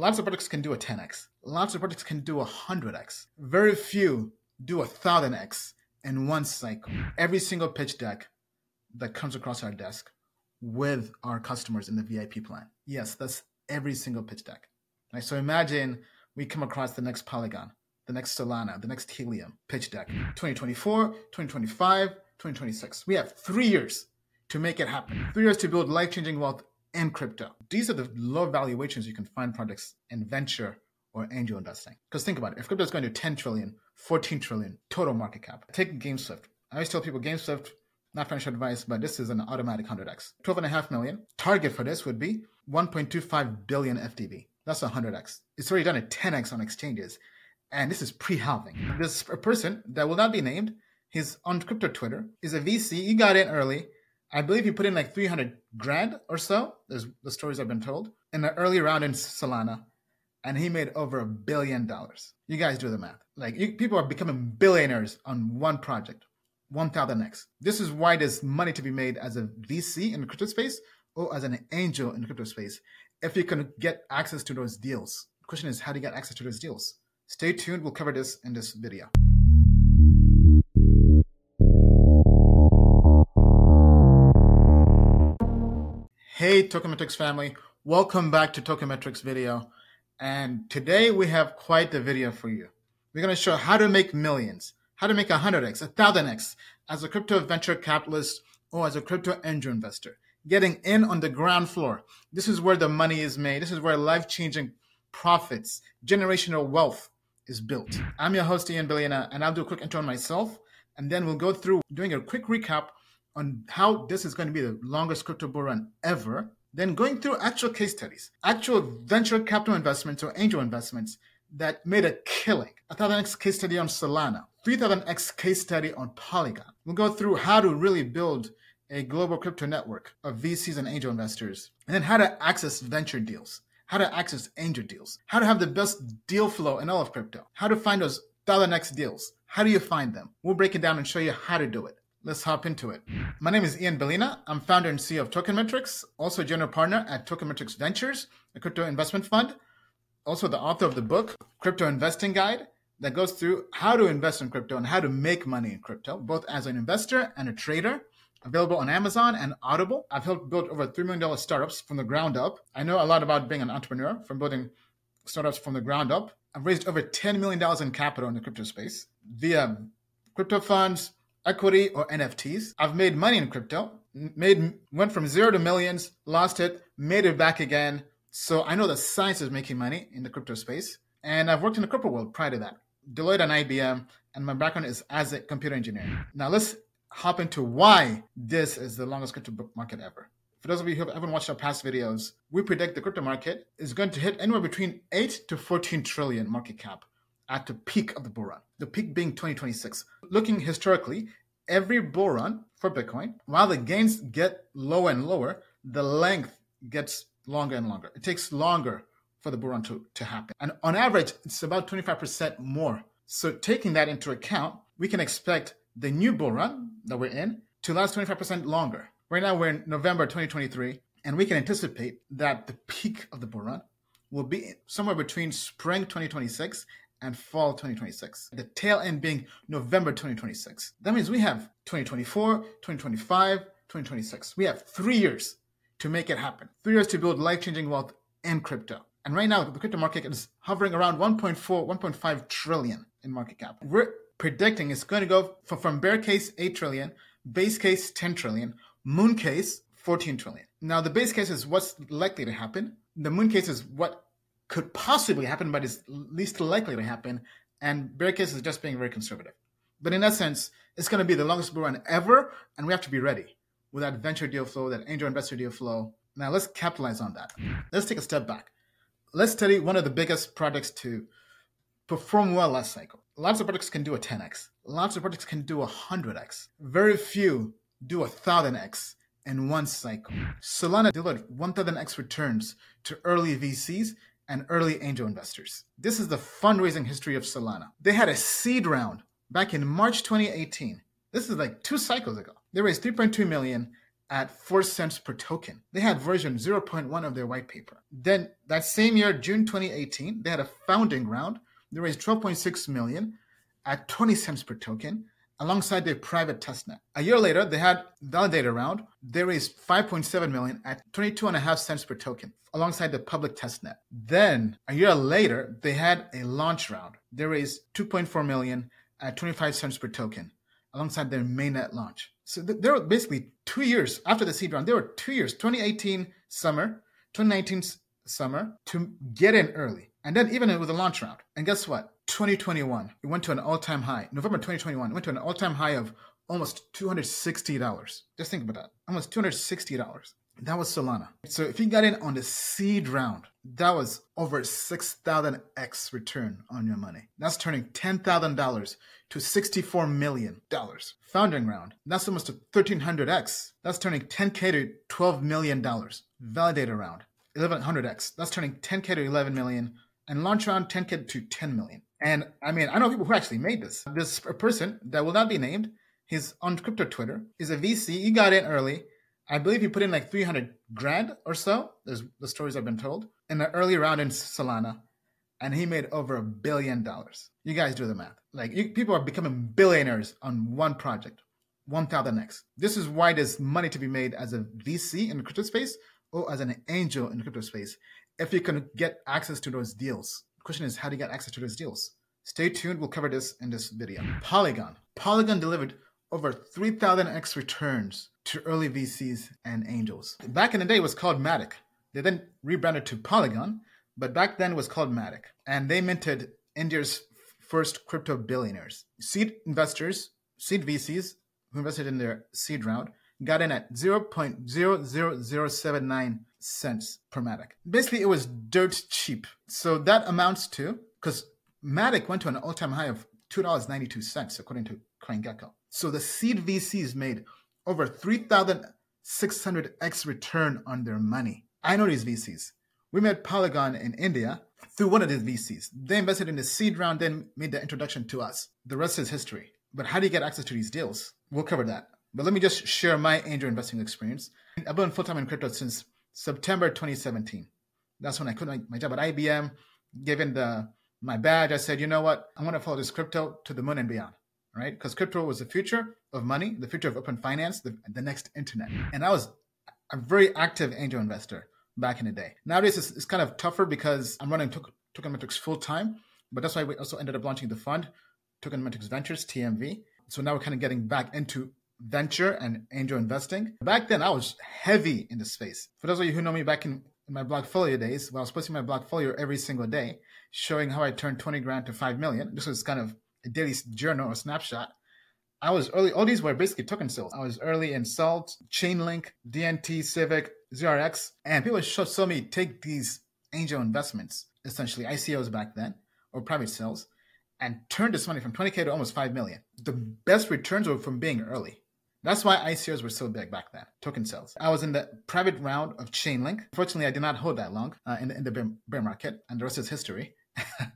Lots of projects can do a 10x. Lots of projects can do a 100x. Very few do a 1000x in one cycle. Every single pitch deck that comes across our desk with our customers in the VIP plan. Yes, that's every single pitch deck. Right? So imagine we come across the next Polygon, the next Solana, the next Helium pitch deck 2024, 2025, 2026. We have three years to make it happen. Three years to build life changing wealth in crypto. These are the low valuations you can find projects in venture or angel investing. Because think about it if crypto is going to 10 trillion, 14 trillion total market cap, take GameSwift. I always tell people GameSwift, not financial advice, but this is an automatic 100x. 12.5 million. Target for this would be 1.25 billion FDV. That's 100x. It's already done a 10x on exchanges. And this is pre halving. This a person that will not be named, he's on crypto Twitter, is a VC. He got in early. I believe he put in like 300 grand or so. There's the stories I've been told in the early round in Solana. And he made over a billion dollars. You guys do the math. Like you, people are becoming billionaires on one project, 1000x. This is why there's money to be made as a VC in the crypto space or as an angel in the crypto space if you can get access to those deals. The question is, how do you get access to those deals? Stay tuned. We'll cover this in this video. Hey, Tokenmetrics family. Welcome back to Tokenmetrics video. And today we have quite the video for you. We're going to show how to make millions, how to make 100x, 1000x as a crypto venture capitalist or as a crypto angel investor. Getting in on the ground floor. This is where the money is made. This is where life changing profits, generational wealth is built. I'm your host, Ian Balina, and I'll do a quick intro on myself, and then we'll go through doing a quick recap on how this is going to be the longest crypto bull run ever. Then going through actual case studies, actual venture capital investments or angel investments that made a killing. A 1000x case study on Solana, 3000x case study on Polygon. We'll go through how to really build a global crypto network of VCs and angel investors, and then how to access venture deals how to access angel deals, how to have the best deal flow in all of crypto, how to find those dollar x deals. How do you find them? We'll break it down and show you how to do it. Let's hop into it. My name is Ian Balina. I'm founder and CEO of Tokenmetrics, also a general partner at Tokenmetrics Ventures, a crypto investment fund, also the author of the book, Crypto Investing Guide, that goes through how to invest in crypto and how to make money in crypto, both as an investor and a trader available on Amazon and Audible. I've helped build over $3 million startups from the ground up. I know a lot about being an entrepreneur from building startups from the ground up. I've raised over $10 million in capital in the crypto space via crypto funds, equity, or NFTs. I've made money in crypto, made went from zero to millions, lost it, made it back again. So I know the science is making money in the crypto space. And I've worked in the crypto world prior to that. Deloitte and IBM, and my background is as a computer engineer. Now let's hop into why this is the longest crypto bull market ever. For those of you who haven't watched our past videos, we predict the crypto market is going to hit anywhere between 8 to 14 trillion market cap at the peak of the bull run, the peak being 2026. Looking historically, every bull run for Bitcoin, while the gains get lower and lower, the length gets longer and longer. It takes longer for the bull run to, to happen. And on average, it's about 25% more. So taking that into account, we can expect the new bull run that we're in to last 25% longer. Right now, we're in November 2023, and we can anticipate that the peak of the bull run will be somewhere between spring 2026 and fall 2026. The tail end being November 2026. That means we have 2024, 2025, 2026. We have three years to make it happen. Three years to build life changing wealth in crypto. And right now, the crypto market is hovering around 1.4, 1.5 trillion in market cap. We're predicting it's going to go from, bear case 8 trillion, base case 10 trillion, moon case 14 trillion. Now, the base case is what's likely to happen. The moon case is what could possibly happen, but is least likely to happen. And bear case is just being very conservative. But in essence, it's going to be the longest bull run ever, and we have to be ready with that venture deal flow, that angel investor deal flow. Now, let's capitalize on that. Let's take a step back. Let's study one of the biggest projects to perform well last cycle. Lots of projects can do a 10x. Lots of projects can do a 100x. Very few do a 1000x in one cycle. Solana delivered 1000x returns to early VCs and early angel investors. This is the fundraising history of Solana. They had a seed round back in March 2018. This is like two cycles ago. They raised 3.2 million at 4 cents per token. They had version 0.1 of their white paper. Then that same year, June 2018, they had a founding round. They raised 12.6 million at 20 cents per token alongside their private testnet. A year later, they had validator round. They raised 5.7 million at 22 cents per token alongside the public testnet. Then a year later, they had a launch round. They raised 2.4 million at 25 cents per token alongside their mainnet launch. So th- there were basically two years after the seed round. There were two years, 2018 summer, 2019 summer, to get in early. And then even with the launch round. And guess what? 2021, it went to an all-time high. November 2021, it went to an all-time high of almost $260. Just think about that. Almost $260. That was Solana. So if you got in on the seed round, that was over 6,000x return on your money. That's turning $10,000 to $64 million. Founding round, that's almost a 1300x. That's turning 10K to $12 million. Validator round, 1100x. That's turning 10K to 11 million. And launch round, 10K to 10 million. And I mean, I know people who actually made this. This person that will not be named, he's on crypto Twitter, is a VC. He got in early. I believe he put in like 300 grand or so. There's the stories I've been told in the early round in Solana, and he made over a billion dollars. You guys do the math. Like you, people are becoming billionaires on one project, 1000x. This is why there's money to be made as a VC in the crypto space or as an angel in the crypto space if you can get access to those deals. Question is, how do you get access to those deals? Stay tuned. We'll cover this in this video. Polygon. Polygon delivered over 3,000x returns to early VCs and angels. Back in the day, it was called Matic. They then rebranded to Polygon, but back then it was called Matic. And they minted India's first crypto billionaires. Seed investors, seed VCs who invested in their seed round, got in at 0.00079 cents per Matic. Basically, it was dirt cheap. So that amounts to, because Matic went to an all time high of $2.92, according to CoinGecko. So the seed VCs made over 3,600x return on their money. I know these VCs. We met Polygon in India through one of these VCs. They invested in the seed round, then made the introduction to us. The rest is history. But how do you get access to these deals? We'll cover that. But let me just share my angel investing experience. I've been full time in crypto since September 2017. That's when I quit my, my job at IBM. Given the my badge, I said, you know what? I'm going to follow this crypto to the moon and beyond right? Because crypto was the future of money, the future of open finance, the, the next internet. And I was a very active angel investor back in the day. Nowadays, it's, it's kind of tougher because I'm running Tokenmetrics full time, but that's why we also ended up launching the fund, Tokenmetrics Ventures, TMV. So now we're kind of getting back into venture and angel investing. Back then, I was heavy in the space. For those of you who know me back in, in my Blockfolio days, well, I was posting my Blockfolio every single day, showing how I turned 20 grand to 5 million. This was kind of a daily journal or snapshot. I was early. All these were basically token sales. I was early in Salt, Chainlink, DNT, Civic, ZRX, and people saw me take these angel investments, essentially ICOs back then, or private sales, and turn this money from 20k to almost 5 million. The best returns were from being early. That's why ICOs were so big back then, token sales. I was in the private round of Chainlink. Fortunately, I did not hold that long uh, in, the, in the bear market, and the rest is history.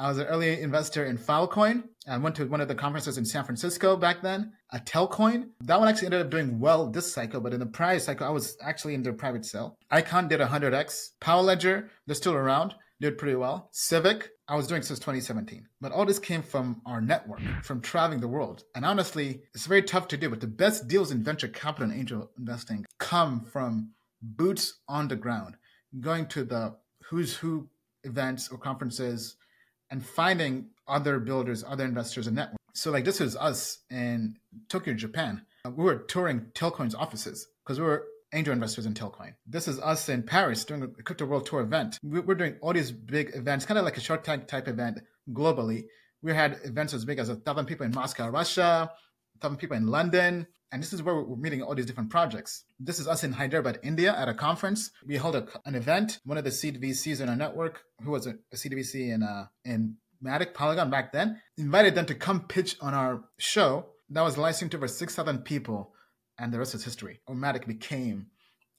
I was an early investor in Filecoin. I went to one of the conferences in San Francisco back then. A Telcoin. That one actually ended up doing well this cycle, but in the prior cycle, I was actually in their private sale. Icon did 100x. Power Ledger, they're still around, did pretty well. Civic, I was doing since 2017. But all this came from our network, from traveling the world. And honestly, it's very tough to do, but the best deals in venture capital and angel investing come from boots on the ground, going to the who's who events or conferences and finding other builders, other investors, and networks. So, like, this is us in Tokyo, Japan. We were touring Telcoin's offices because we were angel investors in Telcoin. This is us in Paris doing a Crypto World Tour event. We're doing all these big events, kind of like a Shark Tank type event globally. We had events as big as a thousand people in Moscow, Russia, a thousand people in London, and this is where we're meeting all these different projects. This is us in Hyderabad, India, at a conference. We held a, an event. One of the seed VCs in our network, who was a, a seed VC in uh, in Matic Polygon back then, invited them to come pitch on our show. That was licensed to over 6,000 people, and the rest is history. Omatic became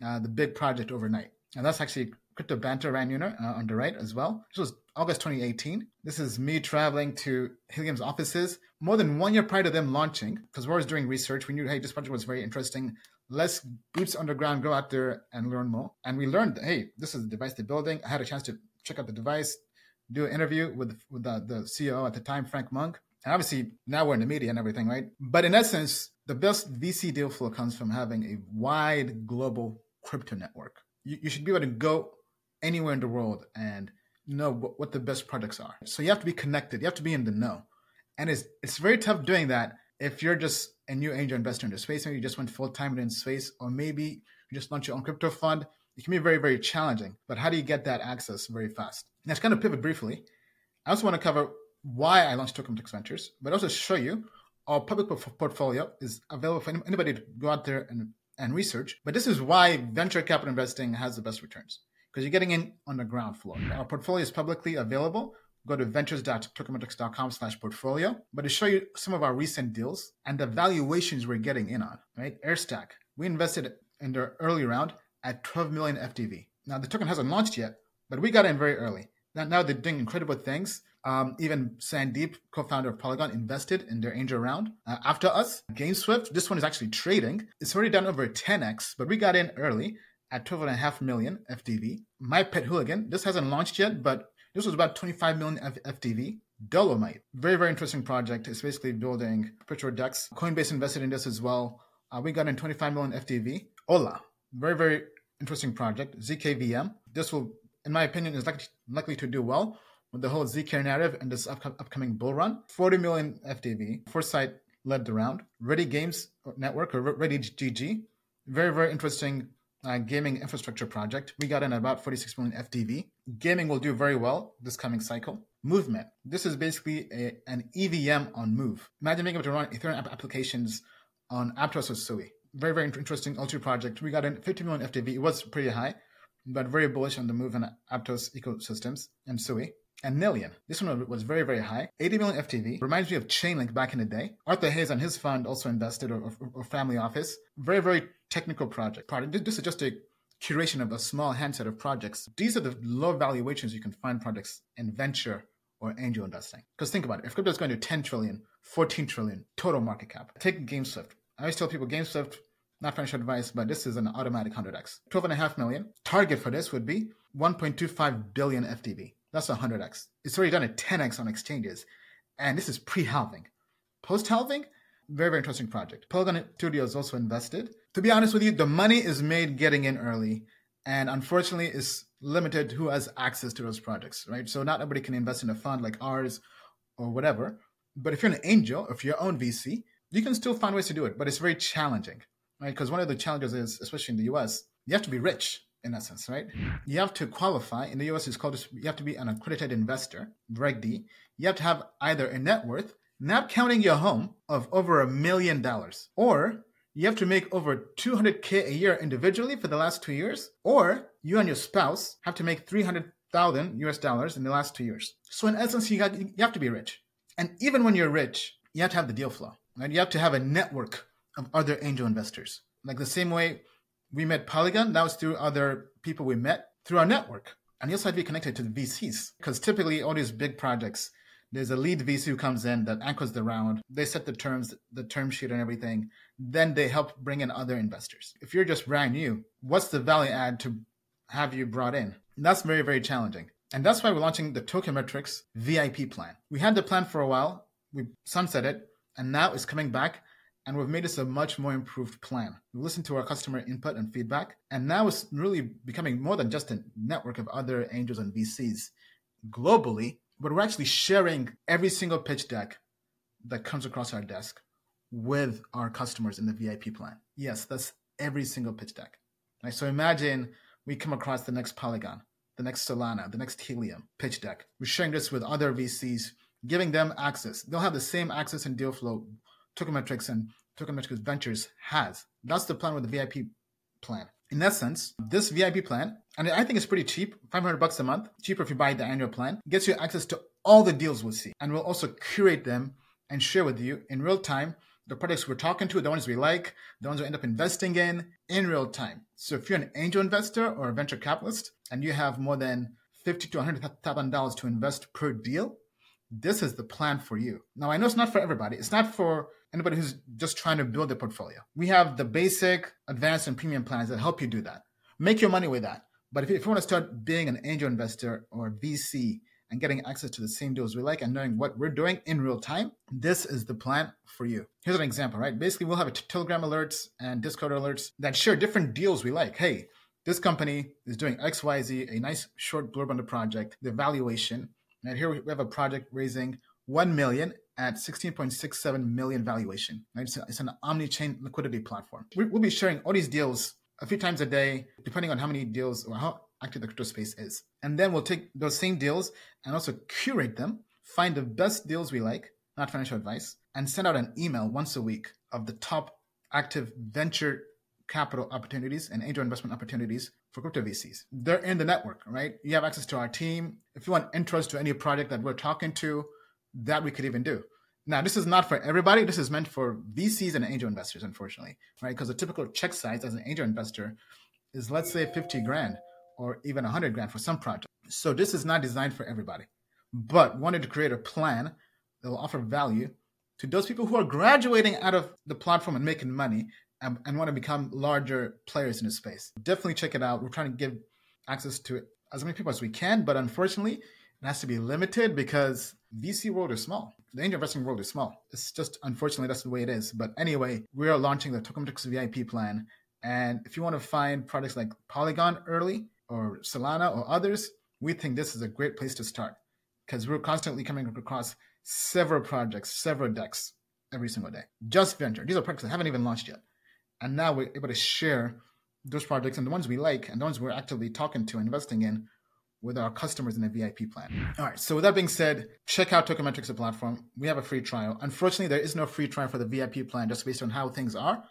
uh, the big project overnight. And that's actually Crypto Banter ran unit uh, on the right as well. This was August 2018. This is me traveling to Helium's offices more than one year prior to them launching, because we were doing research. We knew, hey, this project was very interesting. Let's boots on the ground, go out there and learn more. And we learned, hey, this is the device they're building. I had a chance to check out the device, do an interview with with the, the CEO at the time, Frank Mong. And obviously now we're in the media and everything, right? But in essence, the best VC deal flow comes from having a wide global crypto network. You, you should be able to go anywhere in the world and know what, what the best products are. So you have to be connected. You have to be in the know. And it's it's very tough doing that if you're just a new angel investor in the space, maybe you just went full time in space, or maybe you just launched your own crypto fund. It can be very, very challenging. But how do you get that access very fast? Let's kind of pivot briefly. I also want to cover why I launched Token Metrics Ventures, but also show you our public portfolio is available for anybody to go out there and, and research. But this is why venture capital investing has the best returns because you're getting in on the ground floor. Our portfolio is publicly available. Go to ventures.tokenmetrics.com slash portfolio. But to show you some of our recent deals and the valuations we're getting in on, right? Airstack, we invested in their early round at 12 million FDV. Now the token hasn't launched yet, but we got in very early. Now, now they're doing incredible things. Um, even Sandeep, co-founder of Polygon, invested in their angel round. Uh, after us, GameSwift, this one is actually trading. It's already done over 10x, but we got in early at 12.5 million FDV. My Pet Hooligan, this hasn't launched yet, but this was about 25 million F- FDV. Dolomite, very, very interesting project. It's basically building perpetual DEX. Coinbase invested in this as well. Uh, we got in 25 million FDV. Ola, very, very interesting project. ZKVM, this will, in my opinion, is likely, likely to do well with the whole ZK narrative and this up- upcoming bull run. 40 million FDV. Foresight led the round. Ready Games Network or Ready GG. Very, very interesting uh, gaming infrastructure project. We got in about 46 million FDV. Gaming will do very well this coming cycle. Movement. This is basically a, an EVM on Move. Imagine being able to run Ethereum applications on Aptos or Sui. Very, very interesting Ultra project. We got in 50 million FDV. It was pretty high, but very bullish on the Move and Aptos ecosystems and Sui and Million. This one was very, very high. 80 million FDV. Reminds me of Chainlink back in the day. Arthur Hayes and his fund also invested, or, or, family office. Very, very technical project. project. This is just a curation of a small handset of projects. These are the low valuations you can find projects in venture or angel investing. Because think about it. If crypto is going to 10 trillion, 14 trillion total market cap, take GameSwift. I always tell people GameSwift, not financial advice, but this is an automatic 100x. 12.5 million. Target for this would be 1.25 billion FDV. That's 100x. It's already done a 10x on exchanges. And this is pre halving. Post halving, very, very interesting project. Polygon Studios also invested. To be honest with you, the money is made getting in early. And unfortunately, it's limited who has access to those projects, right? So not everybody can invest in a fund like ours or whatever. But if you're an angel, if you're your own VC, you can still find ways to do it. But it's very challenging, right? Because one of the challenges is, especially in the US, you have to be rich in essence, right? You have to qualify. In the US, it's called, you have to be an accredited investor, Reg D. You have to have either a net worth, not counting your home, of over a million dollars, or you have to make over 200K a year individually for the last two years, or you and your spouse have to make 300,000 US dollars in the last two years. So in essence, you, got, you have to be rich. And even when you're rich, you have to have the deal flow, right? You have to have a network of other angel investors. Like the same way we met Polygon. That was through other people we met through our network. And you also have to be connected to the VCs because typically all these big projects, there's a lead VC who comes in that anchors the round. They set the terms, the term sheet and everything. Then they help bring in other investors. If you're just brand new, what's the value add to have you brought in? And that's very, very challenging. And that's why we're launching the Token Metrics VIP plan. We had the plan for a while. We sunset it and now it's coming back and we've made this a much more improved plan. We listened to our customer input and feedback, and now it's really becoming more than just a network of other angels and VCs globally, but we're actually sharing every single pitch deck that comes across our desk with our customers in the VIP plan. Yes, that's every single pitch deck. Right? So imagine we come across the next Polygon, the next Solana, the next Helium pitch deck. We're sharing this with other VCs, giving them access. They'll have the same access and deal flow Token Metrics and Token Metrics Ventures has. That's the plan with the VIP plan. In essence, this VIP plan, and I think it's pretty cheap, 500 bucks a month, cheaper if you buy the annual plan, gets you access to all the deals we'll see. And we'll also curate them and share with you in real time the products we're talking to, the ones we like, the ones we end up investing in in real time. So if you're an angel investor or a venture capitalist and you have more than fifty to one hundred thousand dollars to invest per deal, this is the plan for you. Now I know it's not for everybody. It's not for anybody who's just trying to build a portfolio. We have the basic, advanced, and premium plans that help you do that. Make your money with that. But if you, if you want to start being an angel investor or VC and getting access to the same deals we like and knowing what we're doing in real time, this is the plan for you. Here's an example, right? Basically, we'll have a Telegram alerts and Discord alerts that share different deals we like. Hey, this company is doing XYZ, a nice short blurb on the project, the valuation. And here we have a project raising 1 million at 16.67 million valuation. Right? It's, a, it's an omni-chain liquidity platform. We, we'll be sharing all these deals a few times a day, depending on how many deals or how active the crypto space is. And then we'll take those same deals and also curate them, find the best deals we like, not financial advice, and send out an email once a week of the top active venture capital opportunities and angel investment opportunities for crypto VCs. They're in the network, right? You have access to our team. If you want intros to any project that we're talking to, that we could even do. Now, this is not for everybody. This is meant for VCs and angel investors, unfortunately, right? Because a typical check size as an angel investor is, let's say, 50 grand or even 100 grand for some projects. So this is not designed for everybody, but wanted to create a plan that will offer value to those people who are graduating out of the platform and making money and, and want to become larger players in the space. Definitely check it out. We're trying to give access to it as many people as we can, but unfortunately, it has to be limited because VC world is small. The angel investing world is small. It's just unfortunately that's the way it is. But anyway, we are launching the Token Metrics VIP plan. And if you want to find products like Polygon early or Solana or others, we think this is a great place to start because we're constantly coming across several projects, several DEXs every single day. Just venture. These are projects that haven't even launched yet. And now we're able to share those projects and the ones we like and the ones we're actively talking to and investing in with our customers in a VIP plan. All right. So with that being said, check out Token Metrics, the platform. We have a free trial. Unfortunately, there is no free trial for the VIP plan just based on how things are.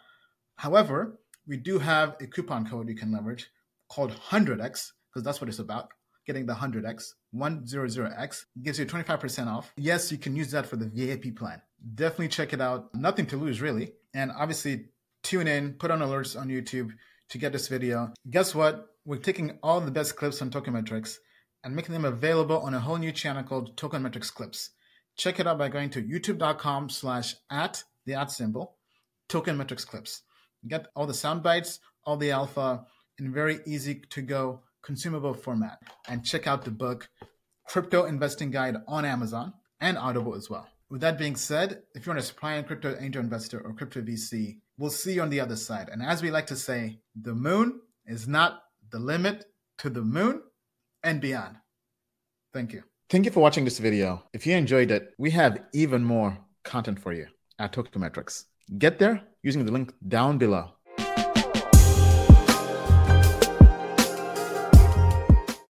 However, we do have a coupon code you can leverage called 100x because that's what it's about. Getting the 100x, 100x gives you 25% off. Yes, you can use that for the VIP plan. Definitely check it out. Nothing to lose, really. And obviously, tune in, put on alerts on YouTube to get this video. Guess what? We're taking all the best clips on Token Metrics and making them available on a whole new channel called Token Metrics Clips. Check it out by going to youtube.com slash at the at symbol, Token Metrics Clips. Get all the sound bites, all the alpha in very easy to go consumable format. And check out the book, Crypto Investing Guide on Amazon and Audible as well. With that being said, if you're an aspiring crypto angel investor or crypto VC, we'll see you on the other side. And as we like to say, the moon is not the limit to the moon and beyond. Thank you. Thank you for watching this video. If you enjoyed it, we have even more content for you at Token Metrics. Get there using the link down below.